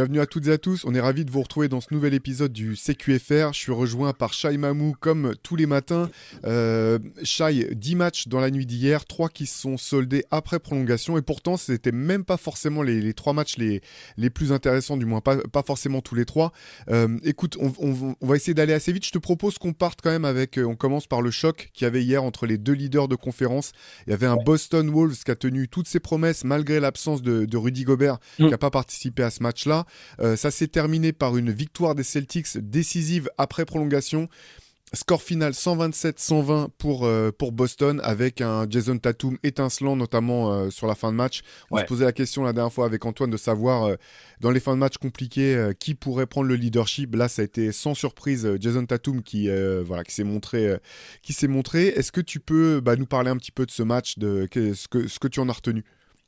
Bienvenue à toutes et à tous, on est ravis de vous retrouver dans ce nouvel épisode du CQFR. Je suis rejoint par Shai Mamou comme tous les matins. Euh, Shai, 10 matchs dans la nuit d'hier, 3 qui se sont soldés après prolongation et pourtant c'était même pas forcément les, les 3 matchs les, les plus intéressants, du moins pas, pas forcément tous les 3. Euh, écoute, on, on, on, va essayer d'aller assez vite. Je te propose qu'on parte quand même avec, euh, on commence par le choc qu'il y avait hier entre les deux leaders de conférence. Il y avait un. Boston Wolves qui a tenu toutes ses promesses malgré l'absence de, de, Rudy Gobert mm. qui n'a pas participé à ce match-là. Euh, ça s'est terminé par une victoire des Celtics décisive après prolongation. Score final 127-120 pour, euh, pour Boston avec un Jason Tatum étincelant notamment euh, sur la fin de match. On ouais. se posait la question la dernière fois avec Antoine de savoir euh, dans les fins de match compliquées qui pourrait prendre le leadership. Là ça a été sans surprise Jason Tatum qui, voilà, qui s'est montré. qui s'est montré. Est-ce que tu peux bah, nous parler un petit peu de ce match, de ce que, ce que tu en as retenu?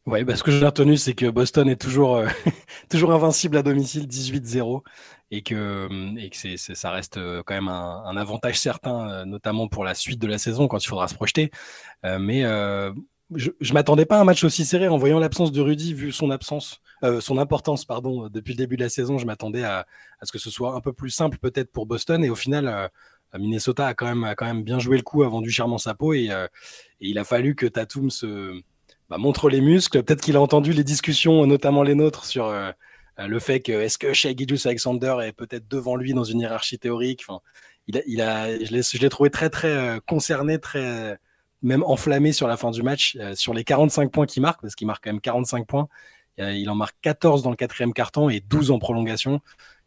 Oui, bah, ce que j'ai retenu, c'est que Boston est toujours, euh, toujours invincible à domicile, 18-0, et que, et que c'est, ça reste euh, quand même un, avantage certain, euh, notamment pour la suite de la saison, quand il faudra se projeter. Mais je ne m'attendais pas à un match aussi serré en voyant l'absence de Rudy, vu son absence, son importance pardon, depuis le début de la saison. Je m'attendais à, à, ce que ce soit un peu plus simple peut-être pour Boston, et au final, Minnesota a quand, même, a quand même bien joué le coup, a vendu chèrement sa peau, et, et il a fallu que Tatum se bah, montre les muscles. Peut-être qu'il a entendu les discussions, notamment les nôtres, sur euh, le fait que est-ce que Shea Gilgeous Alexander est peut-être devant lui dans une hiérarchie théorique? Enfin, il a, il a, je l'ai trouvé très très euh, concerné, très même enflammé sur la fin du match, euh, sur les 45 points qu'il marque, parce qu'il marque quand même 45 points. Il en marque 14 dans le quatrième carton et 12 en prolongation.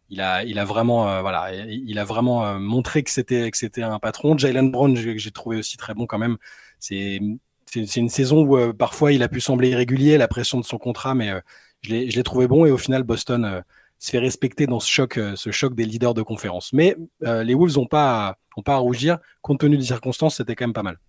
Il a, il a vraiment, euh, voilà, il a vraiment euh, montré que c'était, que c'était un patron. Jalen Brown, j'ai trouvé aussi très bon quand même. C'est, c'est une saison où euh, parfois il a pu sembler irrégulier, la pression de son contrat, mais euh, je l'ai trouvé bon et au final Boston euh, se fait respecter dans ce choc, ce choc des leaders de conférence. Mais les Wolves n'ont pas, ont pas à rougir, compte tenu des circonstances, c'était quand même pas mal.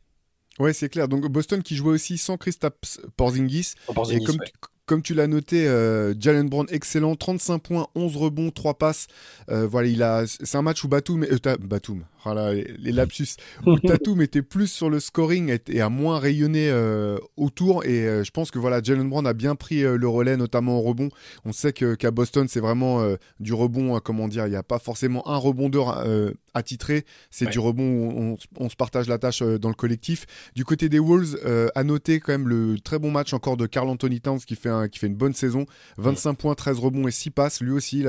Ouais, c'est clair. Donc Boston qui jouait aussi sans Kristaps Porzingis. Porzingis et comme, ouais. Comme tu l'as noté, euh, Jalen Brown excellent, 35 points, 11 rebonds, 3 passes. Euh, voilà, il a, c'est un match où Batum, euh, Batum, voilà, les, lapsus, où Tatum était plus sur le scoring et, a moins rayonné autour. Et je pense que voilà, Jalen Brown a bien pris le relais, notamment au rebond. On sait que qu'à Boston, c'est vraiment du rebond, comment dire, il n'y a pas forcément un rebondeur attitré. C'est ouais. du rebond où on, on, se partage la tâche dans le collectif. Du côté des Wolves, à noter quand même le très bon match encore de Carl Anthony Towns qui fait un, qui fait une bonne saison. 25 ouais. points, 13 rebonds et 6 passes. Lui aussi,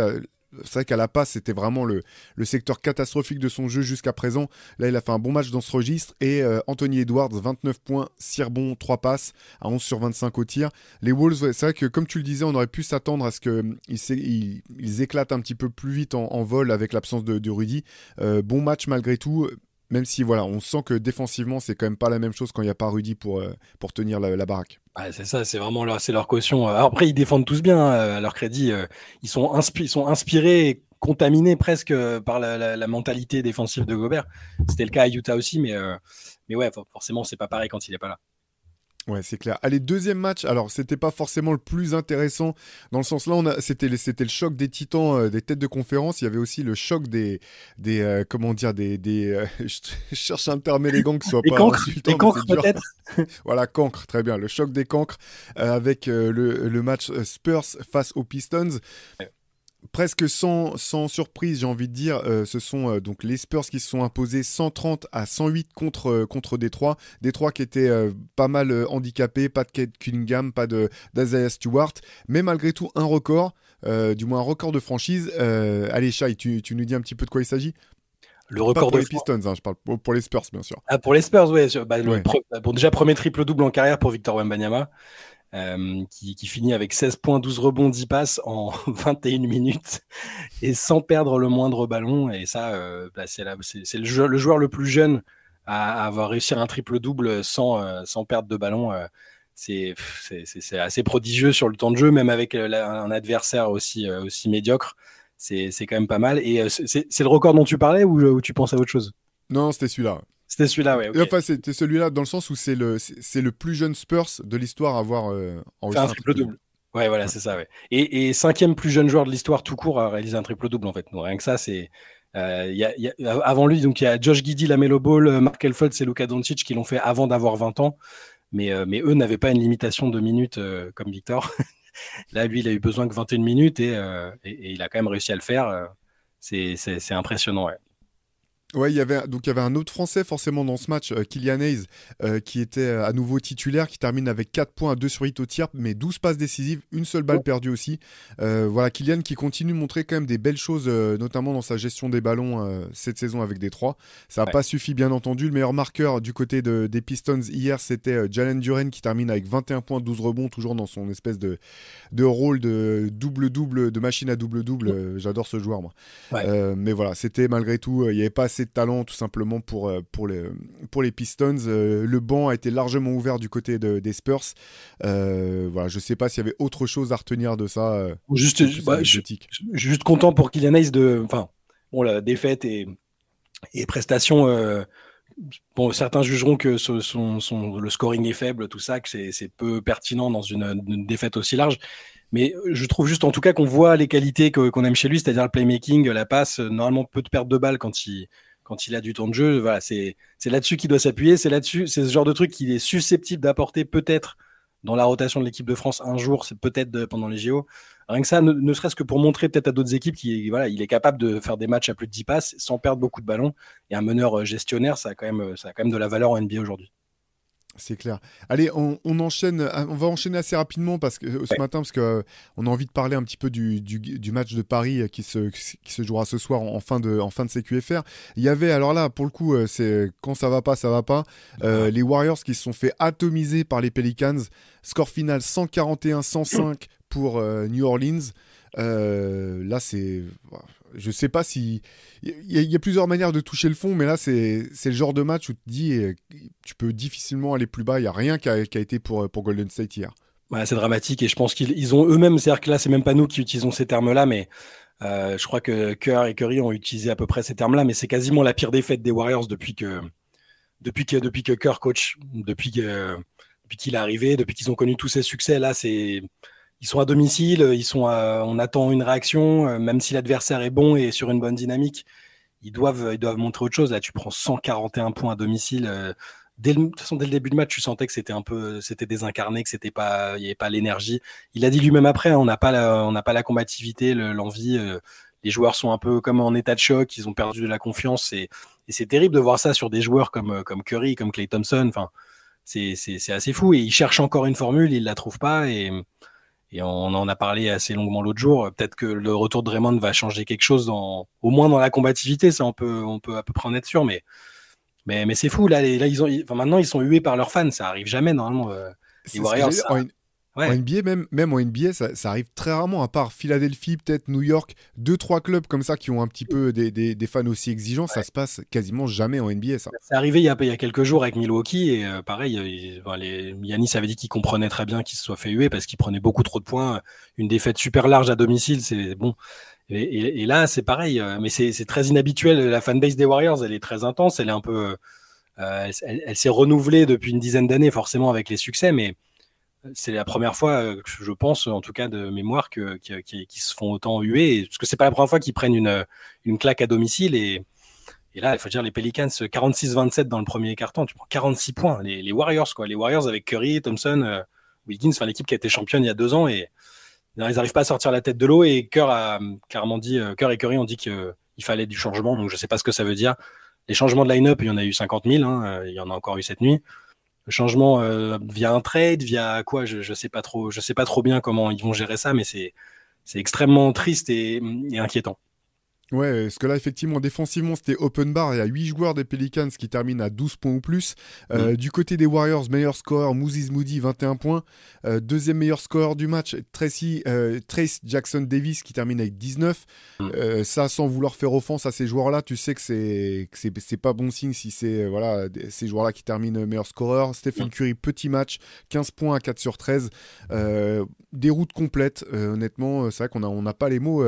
c'est vrai qu'à la passe, c'était vraiment le, le, secteur catastrophique de son jeu jusqu'à présent. Là, il a fait un bon match dans ce registre. Et euh, Anthony Edwards, 29 points, 6 rebonds, 3 passes, à 11 sur 25 au tir. Les Wolves, c'est vrai que comme tu le disais, on aurait pu s'attendre à ce qu'ils ils, ils éclatent un petit peu plus vite en, en vol avec l'absence de, de, Rudy. Euh, bon match malgré tout même si voilà, on sent que défensivement, c'est quand même pas la même chose quand il n'y a pas Rudy pour, euh, tenir la, baraque. Ouais, c'est ça, c'est vraiment leur, caution. Alors après, ils défendent tous bien, hein, à leur crédit. Euh, ils, sont inspirés contaminés presque euh, par la, mentalité défensive de Gobert. C'était le cas à Utah aussi, mais, euh, mais ouais, forcément, c'est pas pareil quand il est pas là. Ouais, c'est clair. Allez, deuxième match. Alors, c'était pas forcément le plus intéressant dans le sens là, on a, c'était, c'était le choc des titans, euh, des têtes de conférence. Il y avait aussi le choc des, des, euh, comment dire, des, des. Euh, je cherche un terme élégant qui soit des pas cancres, insultant. Des cancres peut-être. voilà, cancre, très bien. Le choc des cancres avec le, le match Spurs face aux Pistons. Presque sans, sans surprise, j'ai envie de dire, euh, ce sont euh, donc les Spurs qui se sont imposés 130 à 108 contre, euh, contre Détroit. Détroit qui était pas mal handicapé, pas de Kate Cunningham, pas d'Azaya Stewart, mais malgré tout un record, du moins un record de franchise. allez, Shai, tu, tu, nous dis un petit peu de quoi il s'agit? Le record pas pour de les Pistons, hein, je parle pour, les Spurs bien sûr. Ah, pour les Spurs, oui. Bah, ouais. bon, déjà premier triple double en carrière pour Victor Wembanyama. Euh, qui, finit avec 16 points, 12 rebonds, 10 passes en 21 minutes et sans perdre le moindre ballon. Et ça, euh, bah, c'est le, jou le, joueur le plus jeune à, avoir réussi un triple-double sans, euh, sans perdre de ballon. C'est assez prodigieux sur le temps de jeu, même avec un adversaire aussi, aussi médiocre. C'est quand même pas mal. Et c'est le record dont tu parlais ou, ou tu penses à autre chose? Non, c'était celui-là. C'était celui-là. Okay. Enfin, c'était celui-là dans le sens où c'est le, c'est le plus jeune Spurs de l'histoire à avoir euh, enregistré un triple double. Ouais, voilà, ouais. c'est ça, ouais. Et, et, cinquième plus jeune joueur de l'histoire tout court à réaliser un triple double en fait. Donc, rien que ça, c'est. Euh, y a, y a, avant lui, donc il y a Josh Giddy, Lamelo Ball, Mark Elford et Luka Doncic qui l'ont fait avant d'avoir 20 ans. Mais, euh, mais eux n'avaient pas une limitation de minutes euh, comme Victor. Là, lui, il a eu besoin que 21 minutes et, et, il a quand même réussi à le faire. C'est impressionnant. Ouais. Ouais, il y avait donc il y avait un autre Français forcément dans ce match, euh, Kylian Hayes, euh, qui était euh, à nouveau titulaire, qui termine avec 4 points, 2 sur 8 au tir, mais 12 passes décisives, une seule balle perdue aussi. voilà, Kylian qui continue de montrer quand même des belles choses, notamment dans sa gestion des ballons cette saison avec des 3. Ça n'a pas suffi, bien entendu. Le meilleur marqueur du côté de, des Pistons hier, c'était Jalen Duren qui termine avec 21 points, 12 rebonds, toujours dans son espèce de, de rôle de double-double, de machine à double-double. J'adore ce joueur, moi. mais voilà, c'était malgré tout, il n'y avait pas de talent tout simplement pour, euh, pour, les, pour les Pistons. Euh, le banc a été largement ouvert du côté des Spurs. Euh, voilà, je ne sais pas s'il y avait autre chose à retenir de ça. juste, bah, je, suis juste content pour Kylian Hayes de. Enfin, bon, la défaite et, et prestations. Bon, certains jugeront que son, son, le scoring est faible, tout ça, que c'est peu pertinent dans une, une, défaite aussi large. Mais je trouve juste en tout cas qu'on voit les qualités qu'on aime chez lui, c'est-à-dire le playmaking, la passe, normalement peu de perte de balles quand il, quand il a du temps de jeu. C'est là-dessus qu'il doit s'appuyer. C'est là-dessus, c'est ce genre de truc qu'il est susceptible d'apporter peut-être dans la rotation de l'équipe de France un jour, peut-être pendant les JO. Rien que ça, ne, serait-ce que pour montrer peut-être à d'autres équipes qu'il est capable de faire des matchs à plus de 10 passes sans perdre beaucoup de ballons. Et un meneur euh, gestionnaire, ça a même, ça a quand même de la valeur en NBA aujourd'hui. C'est clair. Allez, on, enchaîne, euh, on va enchaîner assez rapidement parce que ce matin parce que euh, on a envie de parler un petit peu du, match de Paris euh, qui se, qui se jouera ce soir en, fin de en fin de CQFR. Il y avait alors là pour le coup c'est quand ça va pas ça va pas. les Warriors qui se sont fait atomiser par les Pelicans. Score final 141-105 pour New Orleans. là c'est je sais pas si. Il y, a plusieurs manières de toucher le fond, mais là, c'est le genre de match où tu te dis, euh, tu peux difficilement aller plus bas. Il n'y a rien qui a, été pour, pour Golden State hier. c'est dramatique et je pense qu'ils ont eux-mêmes, c'est-à-dire que là, c'est même pas nous qui utilisons ces termes-là, mais euh, je crois que Kerr et Curry ont utilisé à peu près ces termes-là, mais c'est quasiment la pire défaite des Warriors depuis que, depuis que, depuis que Kerr coach, depuis depuis qu'il est arrivé, depuis qu'ils ont connu tous ces succès. Là, c'est ils sont à domicile, ils sont on attend une réaction, euh, même si l'adversaire est bon et sur une bonne dynamique, ils doivent, ils doivent montrer autre chose. Là, tu prends 141 points à domicile. Euh, dès le, de toute façon, dès le début de match, tu sentais que c'était un peu, c'était désincarné, que c'était pas, il n'y avait pas l'énergie. Il a dit lui-même après, hein, on n'a pas la, on n'a pas la combativité, l'envie. Euh, les joueurs sont un peu comme en état de choc, ils ont perdu de la confiance et, et c'est terrible de voir ça sur des joueurs comme, comme Curry, comme Clay Thompson. Enfin, c'est, assez fou et ils cherchent encore une formule, ils la trouvent pas et et on en a parlé assez longuement l'autre jour. Peut-être que le retour de Draymond va changer quelque chose, dans, au moins dans la combativité. Ça, on peut, on peut à peu près en être sûr. Mais, mais, mais c'est fou. Là, là ils ont, enfin, maintenant, ils sont hués par leurs fans. Ça arrive jamais normalement. Euh, les Warriors. En NBA, même, même en NBA, ça, arrive très rarement, à part Philadelphie, peut-être New York, deux, trois clubs comme ça qui ont un petit peu des, des, fans aussi exigeants, ça se passe quasiment jamais en NBA. Ça. C'est arrivé il y, a, il y a quelques jours avec Milwaukee, et euh, pareil, les, Yanis avait dit qu'il comprenait très bien qu'il se soit fait huer parce qu'il prenait beaucoup trop de points. Une défaite super large à domicile, c'est bon. Et, là, c'est pareil, euh, mais c'est très inhabituel. La fanbase des Warriors, elle est très intense, elle est un peu. Euh, elle s'est renouvelée depuis une dizaine d'années, forcément, avec les succès, mais c'est la première fois, euh, je pense, en tout cas de mémoire, que, qui, se font autant huer. Parce que c'est pas la première fois qu'ils prennent une, une claque à domicile. Et, là, il faut dire, les Pelicans, 46-27 dans le premier carton, tu prends 46 points. Les, Warriors, quoi. Les Warriors avec Curry, Thompson, euh, Wiggins, l'équipe qui a été championne il y a deux ans. Et ils n'arrivent pas à sortir la tête de l'eau. Et Kerr a clairement dit, euh, et Curry ont dit qu'il fallait du changement. Donc je sais pas ce que ça veut dire. Les changements de line-up, il y en a eu 50 000. Hein, il y en a encore eu cette nuit changement euh, via un trade, via quoi je, je sais pas trop, je sais pas trop bien comment ils vont gérer ça, mais c'est c'est extrêmement triste et inquiétant. Ouais, parce que là, effectivement, défensivement, c'était open bar. Il y a 8 joueurs des Pelicans qui terminent à 12 points ou plus. Euh, mm. Du côté des Warriors, meilleur score, Moses Moody, 21 points. Euh, deuxième meilleur score du match, Tracy, euh, Trace Jackson Davis qui termine avec 19. Mm. ça, sans vouloir faire offense à ces joueurs-là, tu sais que c'est c'est pas bon signe si c'est voilà ces joueurs-là qui terminent meilleur scoreur. Stephen mm. Curry, petit match, 15 points à 4 sur 13. des routes complètes, honnêtement, c'est vrai qu'on n'a on pas les mots.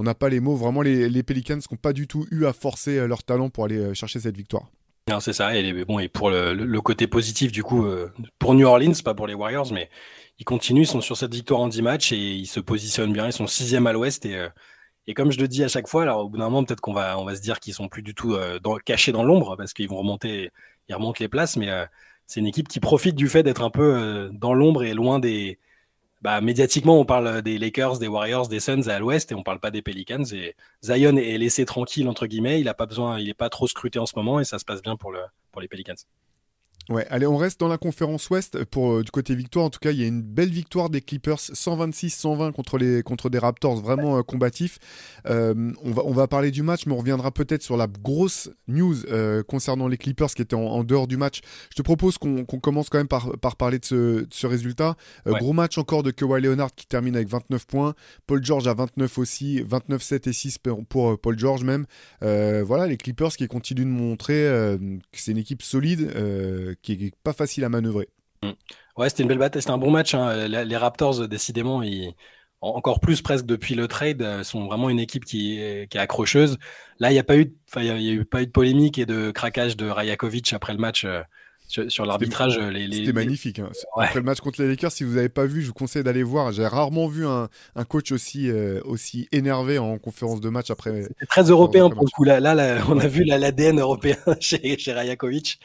On n'a pas les mots. Vraiment, les Pelicans n'ont pas du tout eu à forcer euh, leur talent pour aller euh, chercher cette victoire. C'est ça, et, bon, et pour le, côté positif, du coup, euh, pour New Orleans, pas pour les Warriors, mais ils continuent, ils sont sur cette victoire en 10 matchs et ils se positionnent bien, ils sont sixième à l'ouest. Et, et comme je le dis à chaque fois, alors au bout d'un moment, peut-être qu'on va, on va se dire qu'ils sont plus du tout cachés dans l'ombre parce qu'ils vont remonter, ils remontent les places, mais c'est une équipe qui profite du fait d'être un peu dans l'ombre et loin des, bah, médiatiquement, on parle des Lakers, des Warriors, des Suns à l'ouest et on parle pas des Pelicans. Et Zion est laissé tranquille, entre guillemets. Il a pas besoin, il est pas trop scruté en ce moment et ça se passe bien pour les Pelicans. Ouais, allez, on reste dans la conférence Ouest pour euh, du côté victoire. En tout cas, il y a une belle victoire des Clippers, 126-120 contre les contre des Raptors, vraiment euh, combatifs. Euh, on va on va parler du match, mais on reviendra peut-être sur la grosse news concernant les Clippers qui étaient en, dehors du match. Je te propose qu'on commence quand même par par parler de ce, ce résultat. Gros match encore de Kawhi Leonard qui termine avec 29 points, Paul George à 29 aussi, 29 7 et 6 pour, Paul George même. voilà, les Clippers qui continuent de montrer que c'est une équipe solide qui est pas facile à manœuvrer. Mm. Ouais, c'était une belle bataille, c'était un bon match. Hein. Les Raptors, décidément, ils, encore plus presque depuis le trade, euh, sont vraiment une équipe qui est, accrocheuse. Là, il n'y a pas eu, il y a, eu pas eu de polémique et de craquage de Rajakovic après le match. Euh, sur, l'arbitrage, c'était magnifique. Hein. Après le match contre les Lakers, si vous n'avez pas vu, je vous conseille d'aller voir. J'ai rarement vu un, coach aussi, euh, aussi énervé en conférence de match après. Très européen pour le coup. Là, là, on a vu l'ADN européen chez, chez Rajakovic.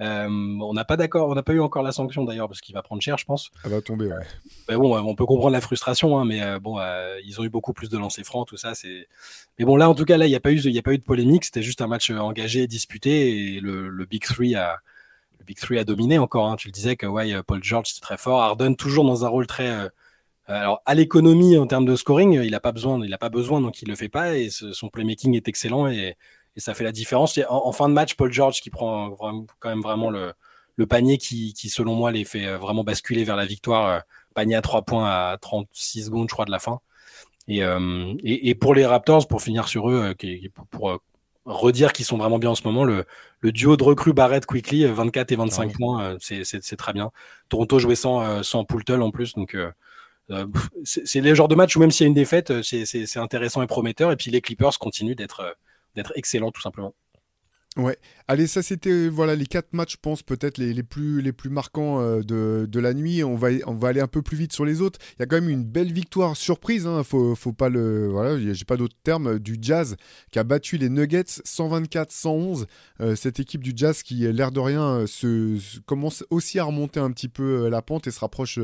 Euh, on n'a pas d'accord, on n'a pas eu encore la sanction d'ailleurs parce qu'il va prendre cher, je pense. Elle va tomber, ouais. Mais bon, on peut comprendre la frustration, hein, mais euh, bon, euh, ils ont eu beaucoup plus de lancers francs, tout ça. C'est. Mais bon, là, en tout cas, là, il n'y a pas eu, il a pas eu de polémique. C'était juste un match engagé, disputé, et le, Big Three a, le Big Three a dominé encore. Hein. Tu le disais que ouais, Paul George c'est très fort, Harden toujours dans un rôle très alors à l'économie en termes de scoring, il n'a pas besoin, il a pas besoin, donc il le fait pas et son playmaking est excellent et et ça fait la différence. En, fin de match, Paul George qui prend quand même vraiment le, panier qui, selon moi, les fait euh, vraiment basculer vers la victoire. Euh, panier à 3 points à 36 secondes, je crois, de la fin. Euh, et, pour les Raptors, pour finir sur eux, pour, redire qu'ils sont vraiment bien en ce moment, le, duo de recrues Barrett Quickly, 24 et 25 points, c'est très bien. Toronto jouait sans, sans Poultel en plus, donc c'est les genres de matchs où même s'il y a une défaite, c'est intéressant et prometteur. Et puis les Clippers continuent d'être d'être excellent tout simplement. Ouais, allez, ça c'était voilà les quatre matchs, je pense peut-être les, les, plus les plus marquants euh, de, de, la nuit. On va on va aller un peu plus vite sur les autres. Il y a quand même une belle victoire surprise. Hein, faut faut pas le voilà, j'ai pas d'autres termes du Jazz qui a battu les Nuggets 124-111. Euh, cette équipe du Jazz qui l'air de rien se, commence aussi à remonter un petit peu euh, la pente et se rapproche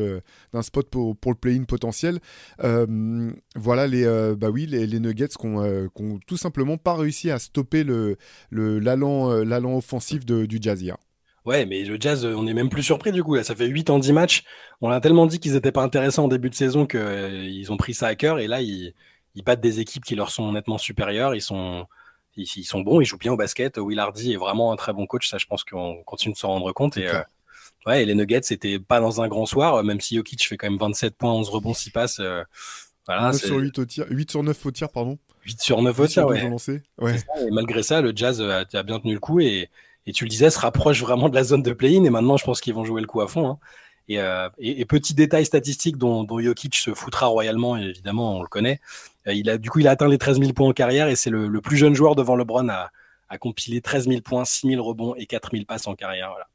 d'un spot pour, pour le play-in potentiel. voilà les bah oui les, Nuggets qui ont, tout simplement pas réussi à stopper le le euh, l'allant offensif du Jazz hier. Ouais, mais le Jazz, euh, on n'est même plus surpris du coup. Là, ça fait 8 en 10 matchs. On a tellement dit qu'ils n'étaient pas intéressants en début de saison qu'ils euh, ont pris ça à cœur. Et là, ils, battent des équipes qui leur sont nettement supérieures. Ils sont, ils, sont bons, ils jouent bien au basket. Will Hardy est vraiment un très bon coach. Ça, je pense qu'on continue de s'en rendre compte. Et, ouais, les Nuggets, c'était pas dans un grand soir. Même si Jokic fait quand même 27 points, 11 rebonds, 6 passes. voilà, 9 sur 8, au tir, 8 sur 9 au tir, pardon. 8 sur 9 au tir, ouais. et malgré ça, le Jazz a, a, bien tenu le coup et, et tu le disais, se rapproche vraiment de la zone de play-in. Et maintenant, je pense qu'ils vont jouer le coup à fond. Hein. Et, euh, et, petit détail statistique dont, dont, Jokic se foutra royalement, évidemment, on le connaît. Euh, il a, du coup, il a atteint les 13 000 points en carrière et c'est le, le, plus jeune joueur devant LeBron à, à compiler 13 000 points, 6 000 rebonds et 4 000 passes en carrière. Voilà.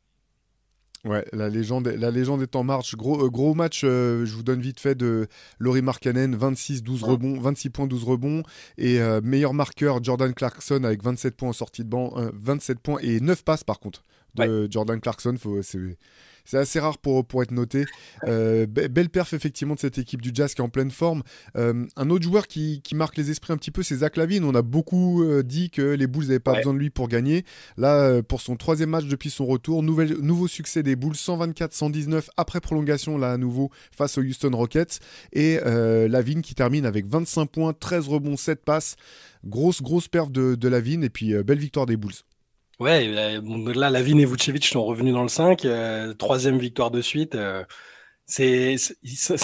Ouais, la légende, la légende est en marche. Gros, euh, gros match, euh, je vous donne vite fait de Laurie Markkanen, 26, 12 rebonds, 26 points, 12 rebonds. Et euh, meilleur marqueur, Jordan Clarkson avec 27 points en sortie de banc, 27 points et 9 passes par contre de Jordan Clarkson. Faut, c'est assez rare pour, pour être noté. Euh, belle perf effectivement de cette équipe du Jazz qui est en pleine forme. Euh, un autre joueur qui, qui, marque les esprits un petit peu, c'est Zach Lavine. On a beaucoup euh, dit que les Bulls n'avaient pas besoin de lui pour gagner. Là, pour son troisième match depuis son retour, nouveau succès des Bulls, 124-119 après prolongation là à nouveau face aux Houston Rockets. Et Lavine qui termine avec 25 points, 13 rebonds, 7 passes. Grosse, grosse perf de, de Lavine et puis belle victoire des Bulls. Ouais, euh, là, Lavin et Vucevic sont revenus dans le 5. Euh, troisième victoire de suite. Euh, c'est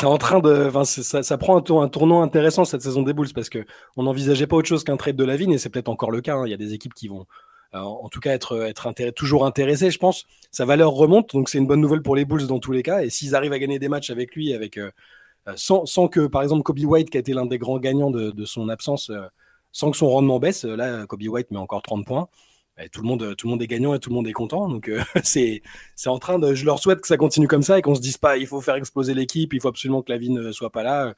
en train de. Ça, prend un, un, tournant intéressant cette saison des Bulls parce qu'on n'envisageait pas autre chose qu'un trade de Lavin et c'est peut-être encore le cas. Hein. Il y a des équipes qui vont. en tout cas, être, être toujours intéressées, je pense. Sa valeur remonte, donc c'est une bonne nouvelle pour les Bulls dans tous les cas. Et s'ils arrivent à gagner des matchs avec lui, avec, sans, sans, que, par exemple, Kobe White, qui a été l'un des grands gagnants de, de son absence, sans que son rendement baisse, là, Kobe White met encore 30 points tout le monde, tout le monde est gagnant et tout le monde est content. Donc euh, c'est, en train de, je leur souhaite que ça continue comme ça et qu'on se dise pas, il faut faire exploser l'équipe, il faut absolument que la vie ne soit pas là.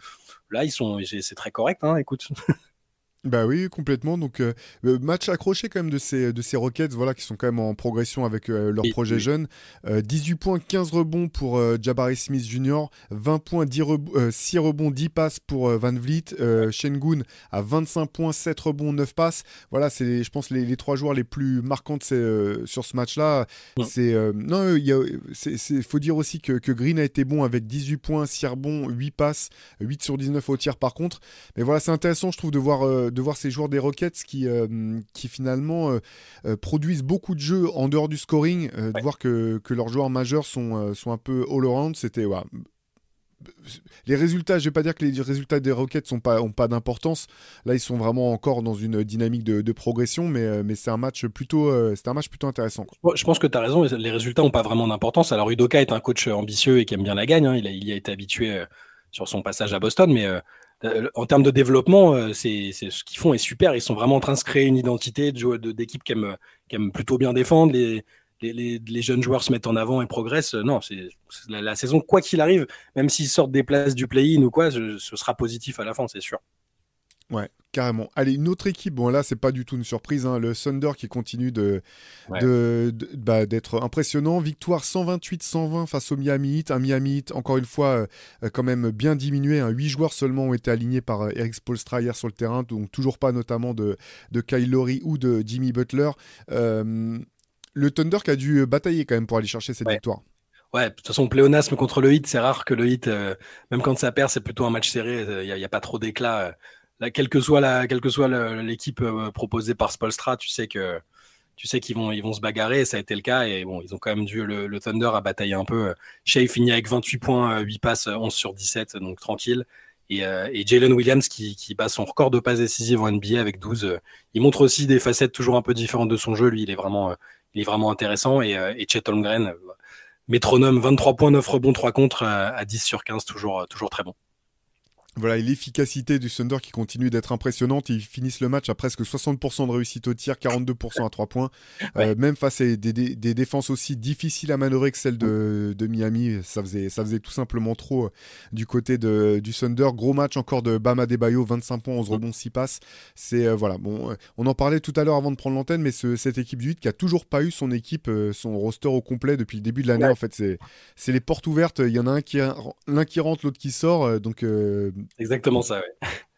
Là, ils sont, c'est très correct. Hein, écoute. Bah oui, complètement. Donc euh, euh, match accroché quand même de ces de ces Rockets, voilà, qui sont quand même en progression avec euh, leur projet jeune. 18 points, 15 rebonds pour Jabari Smith Jr., 20 points, 10 6 rebonds, 10 passes pour Van Vliet. Shengun à 25 points, 7 rebonds, 9 passes. Voilà, c'est je pense les, les, trois joueurs les plus marquants sur ce match-là. C'est non, il faut dire aussi que, que, Green a été bon avec 18 points, 6 rebonds, 8 passes, 8 sur 19 au tir par contre. Mais voilà, c'est intéressant, je trouve, de voir de voir ces joueurs des Rockets qui, euh, qui finalement euh, euh, produisent beaucoup de jeux en dehors du scoring, de voir que, que, leurs joueurs majeurs sont, sont un peu all-around. C'était. les résultats, je vais pas dire que les résultats des Rockets n'ont pas, ont pas d'importance. Là, ils sont vraiment encore dans une dynamique de, progression, mais, mais c'est un match plutôt, c'est un match plutôt intéressant. Je pense que tu as raison. Les résultats n'ont pas vraiment d'importance. Alors, Udoka est un coach ambitieux et qui aime bien la gagne. Hein. Il, a, il y a été habitué sur son passage à Boston, mais euh, en termes de développement, euh, c'est ce qu'ils font est super. Ils sont vraiment en train de se créer une identité d'équipe qui aime, qui aime plutôt bien défendre. Les, jeunes joueurs se mettent en avant et progressent. Non, c'est la, saison, quoi qu'il arrive, même s'ils sortent des places du play-in ou quoi, ce sera positif à la fin, c'est sûr. Ouais, carrément. Allez, une autre équipe, bon là c'est pas du tout une surprise, hein, le Thunder qui continue de, bah, d'être impressionnant. Victoire 128-120 face au Miami Heat. Un Miami Heat, encore une fois, euh, quand même bien diminué. Hein. 8 joueurs seulement ont été alignés par euh, Eric Spolstra hier sur le terrain, donc toujours pas notamment de, de Kyle Lowry ou de Jimmy Butler. Euh, le Thunder qui a dû batailler quand même pour aller chercher cette victoire. Ouais, de toute façon, pléonasme contre le Heat, c'est rare que le Heat, même quand ça perd, c'est plutôt un match serré. Il n'y a, a, pas trop d'éclat quelle que soit l'équipe euh, proposée par Spolstra, tu sais qu'ils vont, se bagarrer. Ça a été le cas et ils ont quand même dû le, Thunder à batailler un peu. Shea finit avec 28 points, 8 passes, 11 sur 17, donc tranquille. Et, euh, Jalen Williams qui, bat son record de passes décisives en NBA avec 12. il montre aussi des facettes toujours un peu différentes de son jeu. Lui, il est vraiment, intéressant. Et, et Chet Holmgren, métronome, 23 points, 9 rebonds, 3 contre à 10 sur 15, toujours, toujours très bon. Voilà, l'efficacité du Thunder qui continue d'être impressionnante. Ils finissent le match à presque 60% de réussite au tir, 42% à 3 points. Euh, même face à des, défenses aussi difficiles à manœuvrer que celles de, Miami, ça faisait, ça faisait tout simplement trop euh, du côté de, du Thunder. Gros match encore de Bama Debayo, 25 points, 11 rebonds, 6 passes. C'est euh, voilà, bon, on en parlait tout à l'heure avant de prendre l'antenne, mais cette équipe du 8 qui a toujours pas eu son équipe, son roster au complet depuis le début de l'année. En fait, c'est les portes ouvertes. Il y en a un qui, l'un qui rentre, l'autre qui sort. Donc Exactement ça, oui.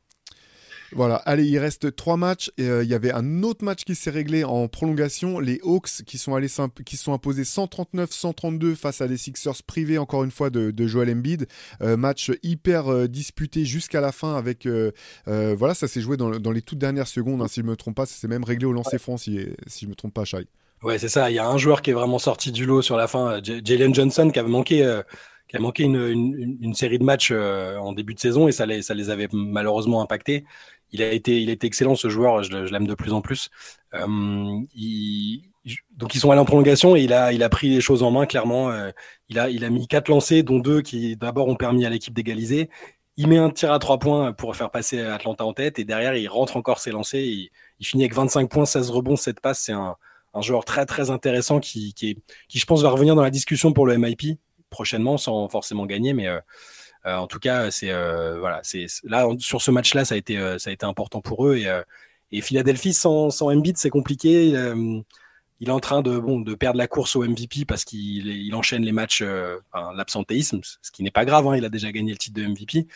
Voilà, allez, il reste trois matchs. Et, euh, il y avait un autre match qui s'est réglé en prolongation. Les Hawks qui sont, allés qui sont imposés 139-132 face à des Sixers privés, encore une fois, de, Joel Embiid. Euh, match hyper euh, disputé jusqu'à la fin avec... voilà, ça s'est joué dans, les toutes dernières secondes, hein, si je ne me trompe pas. Ça s'est même réglé au lancer franc, si, si je ne me trompe pas, Shai. Ouais, c'est ça. Il y a un joueur qui est vraiment sorti du lot sur la fin, Jalen Johnson, qui avait manqué qui a manqué une, série de matchs euh, en début de saison et ça les, avait malheureusement impactés. Il a été, il excellent ce joueur, je, l'aime de plus en plus. Euh, donc ils sont allés en prolongation et il a, pris les choses en main clairement. Euh, il, a, mis quatre lancers, dont deux qui d'abord ont permis à l'équipe d'égaliser. Il met un tir à trois points pour faire passer Atlanta en tête et derrière il rentre encore ses lancers. Il, finit avec 25 points, 16 rebonds, 7 passes. C'est un, joueur très très intéressant qui, qui, je pense va revenir dans la discussion pour le MIP prochainement sans forcément gagner, mais euh, euh, en tout cas, c'est euh, voilà, c'est là sur ce match-là, ça a été ça a été important pour eux et, et Philadelphie sans sans c'est compliqué. Il, est en train de bon perdre la course au MVP parce qu'il il enchaîne les matchs, l'absentéisme, ce qui n'est pas grave. Hein, il a déjà gagné le titre de MVP.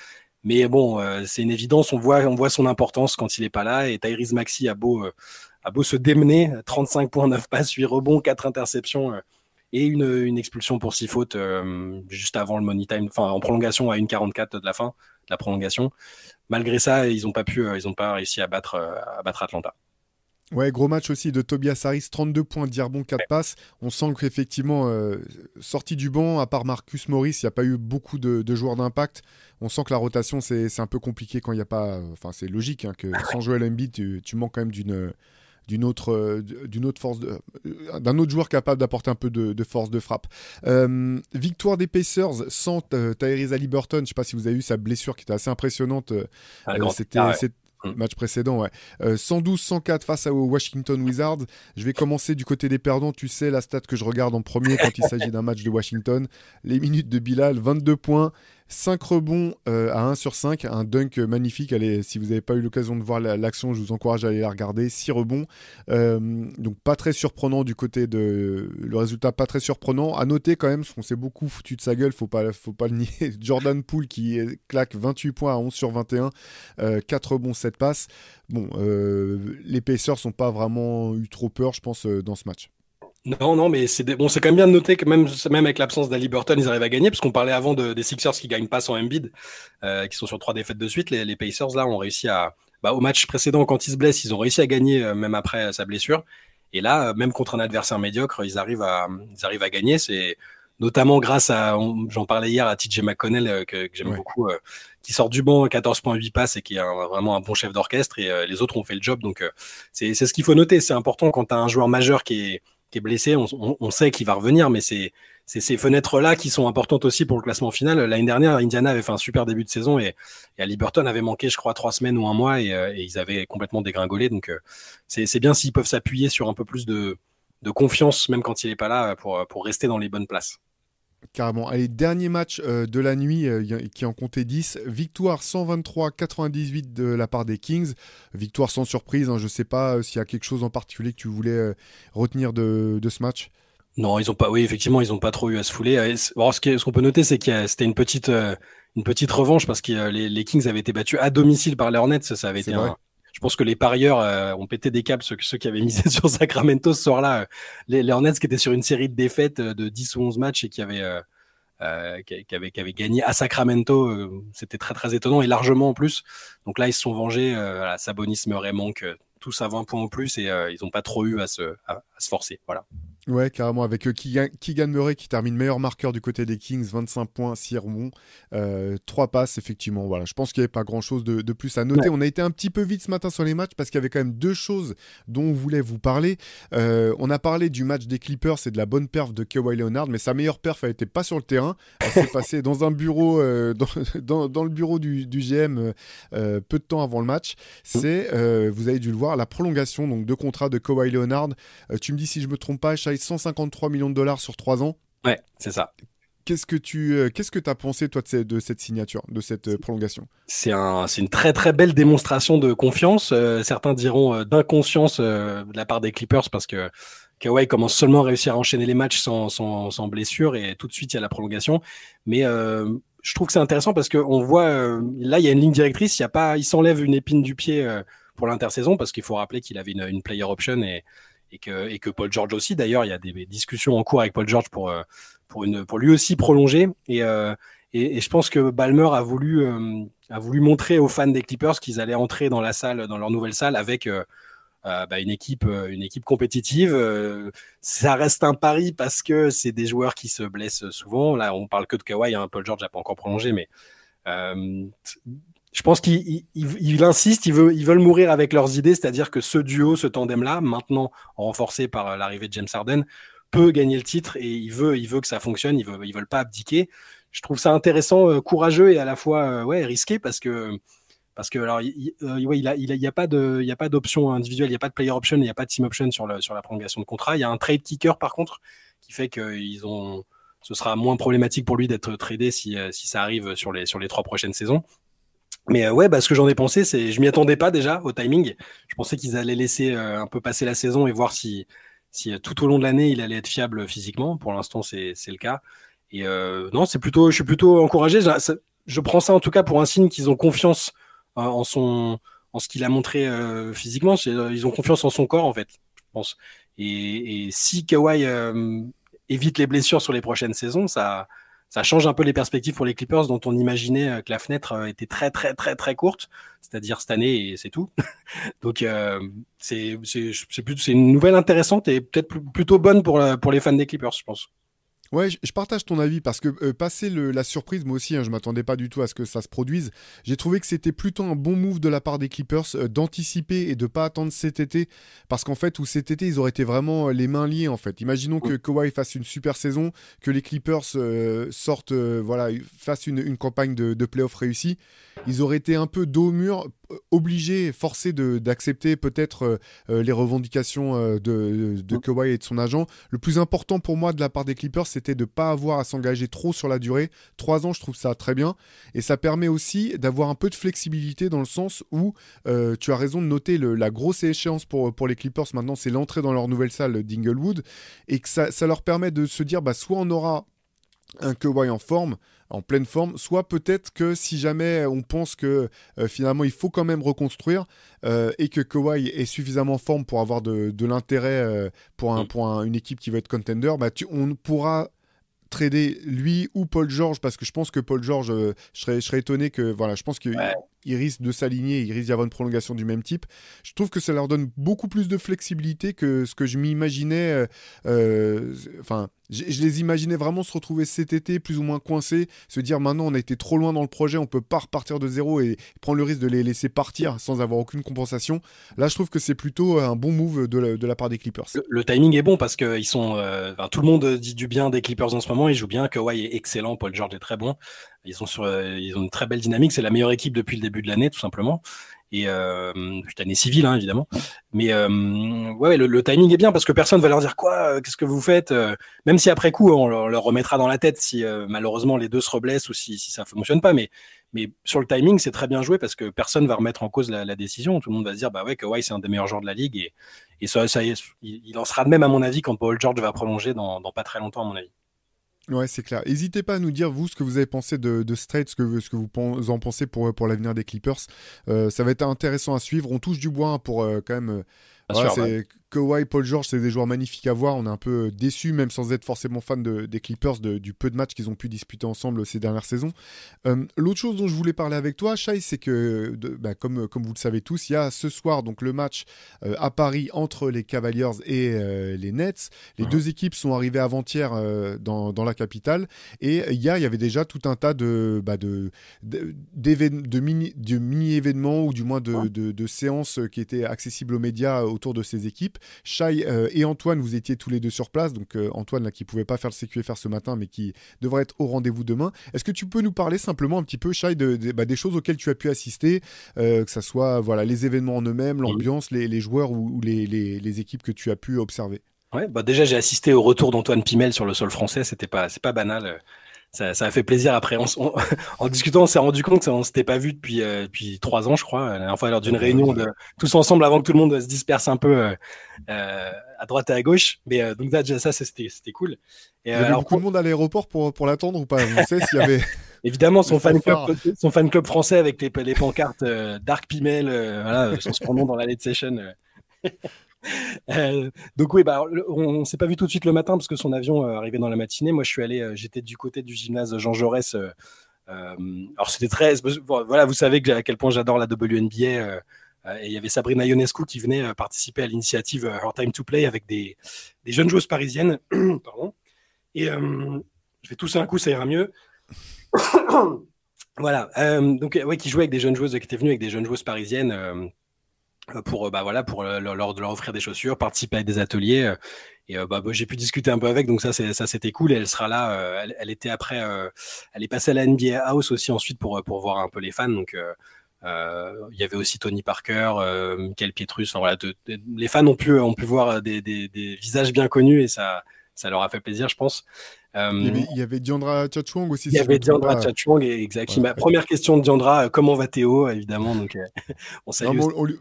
Mais bon, c'est une évidence, on voit, on voit son importance quand il n'est pas là. Et Tyrese Maxi a beau, a beau se démener, 35 points, 9 passes, 8 rebonds, 4 interceptions et une, expulsion pour six fautes euh, juste avant le money time, enfin en prolongation à 1,44 de la fin de la prolongation. Malgré ça, ils n'ont pas pu, euh, ils ont pas réussi à battre, euh, à battre Atlanta. Ouais, gros match aussi de Tobias Harris, 32 points, Dirbon, 4 passes. On sent qu'effectivement, sorti du banc, à part Marcus Morris, il n'y a pas eu beaucoup de, joueurs d'impact. On sent que la rotation, c'est un peu compliqué quand il n'y a pas. Enfin, c'est logique hein, que sans Joel Embiid, tu, tu manques quand même d'une d'une autre, euh, d'une autre force, euh, d'un autre joueur capable d'apporter un peu de, force de frappe. Euh, victoire des Pacers sans Tyrese Haliburton. Je ne sais pas si vous avez eu sa blessure qui était assez impressionnante. Ah, c'était mm. match précédent, ouais. 112-104 face aux Washington Wizards. Je vais commencer du côté des perdants. Tu sais la stat que je regarde en premier quand il s'agit d'un match de Washington. Les minutes de Bilal, 22 points. 5 rebonds euh, à 1 sur 5, un dunk magnifique. Allez, si vous n'avez pas eu l'occasion de voir l'action, je vous encourage à aller la regarder. 6 rebonds, euh, donc pas très surprenant du côté de le résultat, pas très surprenant. À noter quand même, parce qu'on s'est beaucoup foutu de sa gueule, faut pas, faut pas le nier. Jordan Poole qui claque 28 points à 11 sur 21, 4 rebonds, 7 passes. Bon, les Pacers sont pas vraiment eu trop peur, je pense, dans ce match. Non, non, mais c'est bon, c'est quand même bien de noter que même, même avec l'absence d'Ali Burton, ils arrivent à gagner, parce qu'on parlait avant de, des Sixers qui gagnent pas sans Embiid, euh, qui sont sur trois défaites de suite. Les, les Pacers là ont réussi à, bah, au match précédent quand ils se blessent, ils ont réussi à gagner euh, même après sa blessure. Et là, euh, même contre un adversaire médiocre, ils arrivent à, ils arrivent à gagner. C'est notamment grâce à, j'en parlais hier à TJ McConnell que, que j'aime beaucoup, qui sort du banc 14.8 passes et qui est vraiment un bon chef d'orchestre. Et les autres ont fait le job. Donc c'est ce qu'il faut noter. C'est important quand tu as un joueur majeur qui est blessé, on, sait qu'il va revenir, mais c'est ces fenêtres-là qui sont importantes aussi pour le classement final. L'année dernière, Indiana avait fait un super début de saison et, et Ali Burton avait manqué, je crois, trois semaines ou un mois et, euh, ils avaient complètement dégringolé. Donc, euh, c'est bien s'ils peuvent s'appuyer sur un peu plus de, confiance, même quand il n'est pas là, pour, pour rester dans les bonnes places. Carrément. Allez, dernier match euh, de la nuit qui en comptait 10. Victoire 123-98 de la part des Kings. Victoire sans surprise. Hein. Je ne sais pas s'il y a quelque chose en particulier que tu voulais retenir de, de, ce match. Non, ils ont pas. Oui, effectivement, ils ont pas trop eu à se fouler. Euh, ce qu'on peut noter, c'est que c'était une petite, euh, une petite revanche parce que euh, les, Kings avaient été battus à domicile par les Hornets. Ça avait été. Je pense que les parieurs ont pété des câbles, ceux, ceux qui avaient misé sur Sacramento ce soir-là. Les, les, Hornets qui étaient sur une série de défaites de 10 ou 11 matchs et qui avaient, gagné à Sacramento, c'était très très étonnant et largement en plus. Donc là, ils se sont vengés. Sabonis, Murray, manque tous à 20 points en plus et ils n'ont pas trop eu à se, à se forcer. Voilà. Ouais, carrément, avec euh, Keegan, Murray qui termine meilleur marqueur du côté des Kings, 25 points, 6 rebonds, euh, 3 passes, effectivement. Voilà, je pense qu'il n'y avait pas grand-chose de, plus à noter. On a été un petit peu vite ce matin sur les matchs parce qu'il y avait quand même deux choses dont on voulait vous parler. Euh, on a parlé du match des Clippers et de la bonne perf de Kawhi Leonard, mais sa meilleure perf, elle n'était pas sur le terrain. Elle s'est passée dans un bureau, euh, dans, dans, le bureau du, du GM peu de temps avant le match. C'est, vous avez dû le voir, la prolongation donc, de contrat de Kawhi Leonard. tu me dis si je me trompe pas, 153 millions de dollars sur 3 ans. Ouais, c'est ça. Qu'est-ce que tu euh, qu'est-ce que as pensé toi de, cette signature, de cette euh, prolongation? C'est un, une très très belle démonstration de confiance. Euh, certains diront d'inconscience de la part des Clippers parce que Kawhi commence seulement à réussir à enchaîner les matchs sans, sans, sans blessure et tout de suite il y a la prolongation. Mais je trouve que c'est intéressant parce qu'on voit là il y a une ligne directrice, il y a pas, il s'enlève une épine du pied pour l'intersaison parce qu'il faut rappeler qu'il avait une, une player option et et que, Paul George aussi. D'ailleurs, il y a des discussions en cours avec Paul George pour, euh, pour, lui aussi prolonger. Euh, et, et, je pense que Balmer a voulu, euh, a voulu montrer aux fans des Clippers qu'ils allaient entrer dans la salle, dans leur nouvelle salle, avec bah, une, équipe, une équipe compétitive. ça reste un pari parce que c'est des joueurs qui se blessent souvent. Là, on parle que de Kawhi. Hein. Paul George n'a pas encore prolongé, mais je pense qu'il insiste, ils veulent, mourir avec leurs idées, c'est-à-dire que ce duo, ce tandem-là, maintenant renforcé par euh, l'arrivée de James Harden, peut gagner le titre et il veut, que ça fonctionne, ils veulent, veulent pas abdiquer. Je trouve ça intéressant, euh, courageux et à la fois euh, risqué parce que parce que il, a, pas d'option individuelle, il n'y a pas de player option, il n'y a pas de team option sur la prolongation de contrat. Il y a un trade kicker par contre qui fait ont ce sera moins problématique pour lui d'être tradé si, ça arrive sur les trois prochaines saisons. Mais euh, ouais, bah, ce que j'en ai pensé, c'est, je m'y attendais pas déjà au timing. Je pensais qu'ils allaient laisser euh, un peu passer la saison et voir si, si euh, tout au long de l'année il allait être fiable physiquement. Pour l'instant, c'est, le cas. Et non, c'est plutôt, je suis plutôt encouragé. Je, prends ça en tout cas pour un signe qu'ils ont confiance en son, en ce qu'il a montré physiquement. Ils ont confiance en son corps en fait, je pense. Et, et si Kawhi évite les blessures sur les prochaines saisons, ça ça change un peu les perspectives pour les Clippers dont on imaginait euh, que la fenêtre euh, était très très très très courte, c'est-à-dire cette année et c'est tout. Donc euh, c'est c'est une nouvelle intéressante et peut-être plutôt bonne pour pour les fans des Clippers, je pense. Ouais, je, partage ton avis parce que euh, passer la surprise, moi aussi, hein, je m'attendais pas du tout à ce que ça se produise. J'ai trouvé que c'était plutôt un bon move de la part des Clippers euh, d'anticiper et de pas attendre cet été parce qu'en fait, où cet été, ils auraient été vraiment euh, les mains liées en fait. Imaginons que Kawhi fasse une super saison, que les Clippers sortent, voilà, fassent une, campagne de, de playoff réussie. Ils auraient été un peu dos au mur obligé, forcé d'accepter peut-être les revendications de, de Kawhi et de son agent. Le plus important pour moi de la part des Clippers, c'était de ne pas avoir à s'engager trop sur la durée. Trois ans, je trouve ça très bien. Et ça permet aussi d'avoir un peu de flexibilité dans le sens où tu as raison de noter la grosse échéance pour, pour les Clippers maintenant, c'est l'entrée dans leur nouvelle salle d'Inglewood. Et que ça, ça leur permet de se dire, bah, soit on aura un Kawhi en forme, en pleine forme, soit peut-être que si jamais on pense que euh, finalement il faut quand même reconstruire euh, et que Kawhi est suffisamment en forme pour avoir de, l'intérêt euh, pour, un, mm. pour une équipe qui va être contender, bah on pourra trader lui ou Paul George parce que je pense que Paul George, je, serais, je serais étonné que voilà, je pense que il risque de s'aligner, il risque d'y avoir une prolongation du même type. Je trouve que ça leur donne beaucoup plus de flexibilité que ce que je m'imaginais. Euh, euh, enfin, je, les imaginais vraiment se retrouver cet été plus ou moins coincés, se dire maintenant on a été trop loin dans le projet, on peut pas repartir de zéro et prendre le risque de les laisser partir sans avoir aucune compensation. Là, je trouve que c'est plutôt un bon move de la, part des Clippers. Le, timing est bon parce que ils sont, euh, tout le monde dit du bien des Clippers en ce moment, ils jouent bien, Kawhi est excellent, Paul George est très bon. Ils, sur, euh, ils ont une très belle dynamique. C'est la meilleure équipe depuis le début de l'année, tout simplement. Et euh, cette année civile, hein, évidemment. Mais euh, ouais, le, timing est bien parce que personne va leur dire quoi, euh, qu'est-ce que vous faites. même si après coup, on leur, remettra dans la tête si malheureusement les deux se reblessent ou si, si ça ne fonctionne pas. Mais, mais sur le timing, c'est très bien joué parce que personne va remettre en cause la, décision. Tout le monde va se dire bah ouais, ouais, c'est un des meilleurs joueurs de la ligue et, ça, il, en sera de même à mon avis quand Paul George va prolonger dans pas très longtemps à mon avis. Ouais, c'est clair. N'hésitez pas à nous dire, vous, ce que vous avez pensé de, de Straight, ce que, ce que vous en pensez pour, pour l'avenir des Clippers. Euh, ça va être intéressant à suivre. On touche du bois hein, pour euh, quand même. Euh, Kawhi, Paul George, c'est des joueurs magnifiques à voir. On est un peu déçus, même sans être forcément fan des Clippers, du peu de matchs qu'ils ont pu disputer ensemble ces dernières saisons. Euh, l'autre chose dont je voulais parler avec toi, Shai, c'est que, bah, comme, comme vous le savez tous, il y a ce soir donc le match euh, à Paris entre les Cavaliers et euh, les Nets. Les deux équipes sont arrivées avant-hier dans, dans, la capitale. Et hier, il y avait déjà tout un tas de, bah, de, de, mini, de mini-événements ou du moins de, de séances qui étaient accessibles aux médias autour de ces équipes. Shai euh, et Antoine, vous étiez tous les deux sur place. Donc euh, Antoine, là, qui pouvait pas faire le CQFR ce matin, mais qui devrait être au rendez-vous demain. Est-ce que tu peux nous parler simplement un petit peu, Shai, de, bah, des choses auxquelles tu as pu assister, euh, que ce soit voilà, les événements en eux-mêmes, l'ambiance, les, joueurs ou, les, équipes que tu as pu observer? Ouais, bah déjà j'ai assisté au retour d'Antoine Pimel sur le sol français, c'était pas c'est pas banal ça, ça, a fait plaisir. Après, en discutant, on s'est rendu compte qu'on s'était pas vu depuis, euh, depuis trois ans, je crois. La dernière fois, lors d'une réunion de, tous ensemble avant que tout le monde se disperse un peu euh, euh à droite et à gauche. Mais euh, donc, déjà, ça, c'était cool. Et, Il y avait alors, beaucoup de monde à l'aéroport pour, pour l'attendre ou pas? On sait s'il y avait. Évidemment, son fan, club, son fan club français avec les, les pancartes Dark Pimel, voilà, son surnom dans la late session. Euh, donc oui, bah, on, ne s'est pas vu tout de suite le matin parce que son avion euh, arrivait dans la matinée. Moi, je suis allé, euh, j'étais du côté du gymnase Jean Jaurès. alors c'était très, voilà, vous savez à quel point j'adore la WNBA. et il y avait Sabrina Ionescu qui venait participer à l'initiative Her Time to Play avec des, jeunes joueuses parisiennes. Et je vais tousser un coup, ça ira mieux. voilà. donc ouais, qui jouait avec des jeunes joueuses, qui étaient venues avec des jeunes joueuses parisiennes pour euh, bah voilà pour euh, leur, leur, offrir des chaussures, participer à des ateliers. Et bah, bah, j'ai pu discuter un peu avec, donc ça c'est ça c'était cool. Et elle sera là. Elle, elle, était après, elle est passée à la NBA House aussi ensuite pour pour voir un peu les fans. Donc il y avait aussi Tony Parker, Michael Pietrus. Enfin voilà, les fans ont pu ont pu voir des, des, des visages bien connus et ça ça leur a fait plaisir, je pense. il, y avait, Diandra Chachwang aussi. Il y avait Diandra Chachwang, exact. Ma première question de Diandra, comment va Théo, évidemment. Donc, on salue. On lui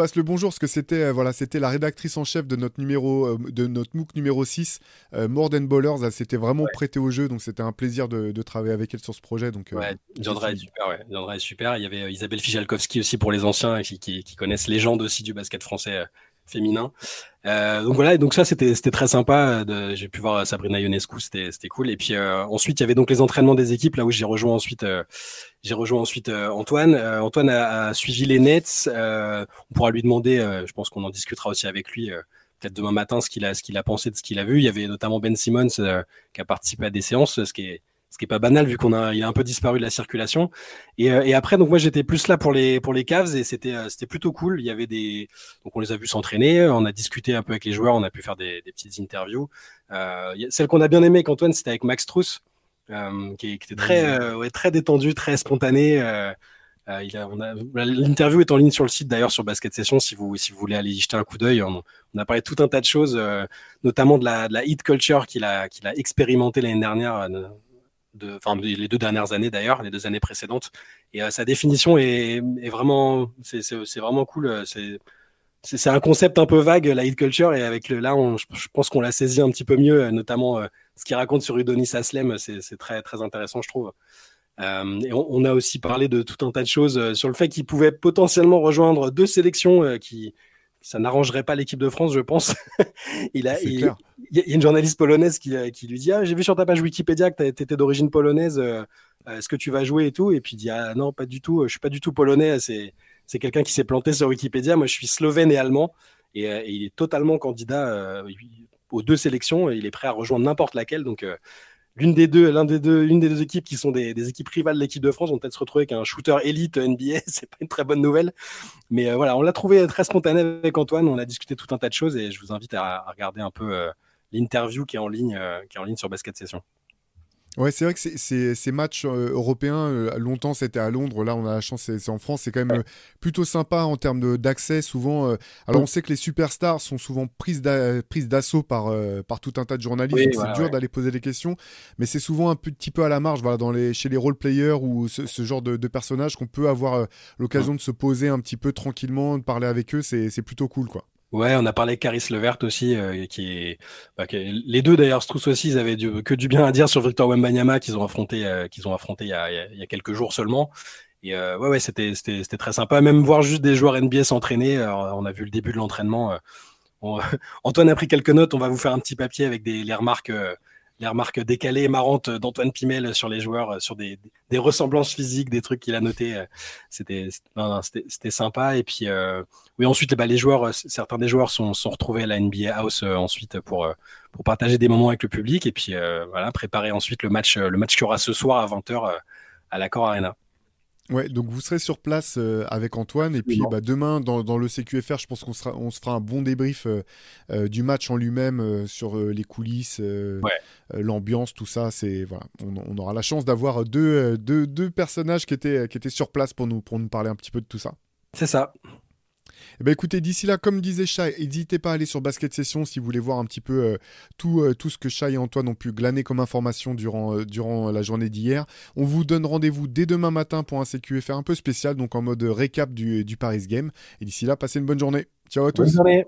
passe le bonjour parce que c'était euh, voilà, c'était la rédactrice en chef de notre numéro euh, de notre MOOC numéro 6 euh, More Than Ballers, elle s'était vraiment prêtée au jeu donc c'était un plaisir de, travailler avec elle sur ce projet donc ouais, Diandra est super ouais. est super, il y avait Isabelle Fijalkowski aussi pour les anciens qui, qui, qui connaissent légende aussi du basket français féminin. Euh, donc voilà, donc ça c'était très sympa. J'ai pu voir Sabrina Ionescu, c'était cool. Et puis euh, ensuite il y avait donc les entraînements des équipes là où j'ai rejoint ensuite euh, j'ai rejoint ensuite Antoine. Antoine a, suivi les Nets. on pourra lui demander, je pense qu'on en discutera aussi avec lui peut-être demain matin ce qu'il a ce qu'il a pensé de ce qu'il a vu. Il y avait notamment Ben Simmons qui a participé à des séances, ce qui est ce qui est pas banal vu qu'on a il a un peu disparu de la circulation. Et, euh, et après donc moi j'étais plus là pour les pour les Cavs et c'était euh, c'était plutôt cool. Il y avait des donc on les a vus s'entraîner on a discuté un peu avec les joueurs on a pu faire des, des petites interviews. Euh, celle qu'on a bien aimé avec Antoine c'était avec Max Truss euh, qui, qui, était très euh, ouais, très détendu très spontané. L'interview est en ligne sur le site d'ailleurs sur Basket Session si vous, si vous voulez aller y jeter un coup d'œil. On, a parlé de tout un tas de choses, notamment de la, de la hit culture qu'il a, qu'il a expérimenté l'année dernière enfin les deux dernières années d'ailleurs, les deux années précédentes. Et sa définition est, vraiment, c'est vraiment cool. C'est c'est un concept un peu vague, la hit culture, et avec le là, je, pense qu'on l'a saisi un petit peu mieux, euh, notamment euh, ce qu'il raconte sur Udonis Aslem, c'est très très intéressant, je trouve. Euh, on, a aussi parlé de tout un tas de choses sur le fait qu'il pouvait potentiellement rejoindre deux sélections qui ça n'arrangerait pas l'équipe de France, je pense. il, a, il, y a une journaliste polonaise qui, qui lui dit ah, J'ai vu sur ta page Wikipédia que tu étais d'origine polonaise, est-ce que tu vas jouer et tout? Et puis il dit Ah non, pas du tout, je suis pas du tout polonais, c'est c'est quelqu'un qui s'est planté sur Wikipédia. Moi, je suis slovène et allemand et, euh, il est totalement candidat euh, aux deux sélections. Et il est prêt à rejoindre n'importe laquelle. Donc, euh, l'une des deux, l'un des deux, une des deux équipes qui sont des, équipes rivales de l'équipe de France vont peut-être se retrouver avec un shooter élite NBA. C'est pas une très bonne nouvelle, mais voilà, on l'a trouvé très spontané avec Antoine. On a discuté tout un tas de choses et je vous invite à, regarder un peu l'interview qui est en ligne, qui est en ligne sur Basket Session. Ouais, c'est vrai que ces matchs euh, européens, euh, longtemps c'était à Londres, là on a la chance, c'est en France, c'est quand même euh, plutôt sympa en termes d'accès. Souvent, alors on sait que les superstars sont souvent prises d'assaut par, par tout un tas de journalistes, c'est dur d'aller poser des questions, mais c'est souvent un petit peu à la marge, voilà, dans les, chez les role-players ou ce, genre de, personnages qu'on peut avoir l'occasion de se poser un petit peu tranquillement, de parler avec eux, c'est plutôt cool quoi. Ouais, on a parlé de Caris Levert aussi, euh, qui, est, bah, les deux d'ailleurs, Strauss aussi, ils avaient que du bien à dire sur Victor Wembanyama qu'ils ont affronté, euh, qu'ils ont affronté il y, a, il y, a, quelques jours seulement. Et euh, ouais, ouais, c'était, c'était, c'était très sympa. Même voir juste des joueurs NBA s'entraîner. On a vu le début de l'entraînement. Antoine a pris quelques notes. On va vous faire un petit papier avec des les remarques les remarques décalées et marrantes d'Antoine Pimel sur les joueurs, sur des, ressemblances physiques, des trucs qu'il a notés. Euh, c'était sympa. Et puis, euh, oui, ensuite, bah, les joueurs, euh, certains des joueurs sont, retrouvés à la NBA House ensuite pour, pour partager des moments avec le public et puis voilà, préparer ensuite le match, le match qu'il y aura ce soir à 20h à l'Accor Arena. Ouais, donc vous serez sur place euh, avec Antoine et puis bah, demain dans, dans, le CQFR, je pense qu'on sera, on se fera un bon débrief euh, euh, du match en lui-même sur les coulisses, l'ambiance, tout ça. C'est voilà, on, aura la chance d'avoir deux, deux, deux, personnages qui étaient, qui étaient sur place pour nous, pour nous parler un petit peu de tout ça. C'est ça. Eh ben écoutez, d'ici là, comme disait Chai, n'hésitez pas à aller sur Basket Session si vous voulez voir un petit peu euh, tout, euh, tout ce que Chai et Antoine ont pu glaner comme information durant, euh, durant la journée d'hier. On vous donne rendez-vous dès demain matin pour un CQFR un peu spécial, donc en mode récap du, du Paris Game. Et d'ici là, passez une bonne journée. Ciao à tous. Bonne journée.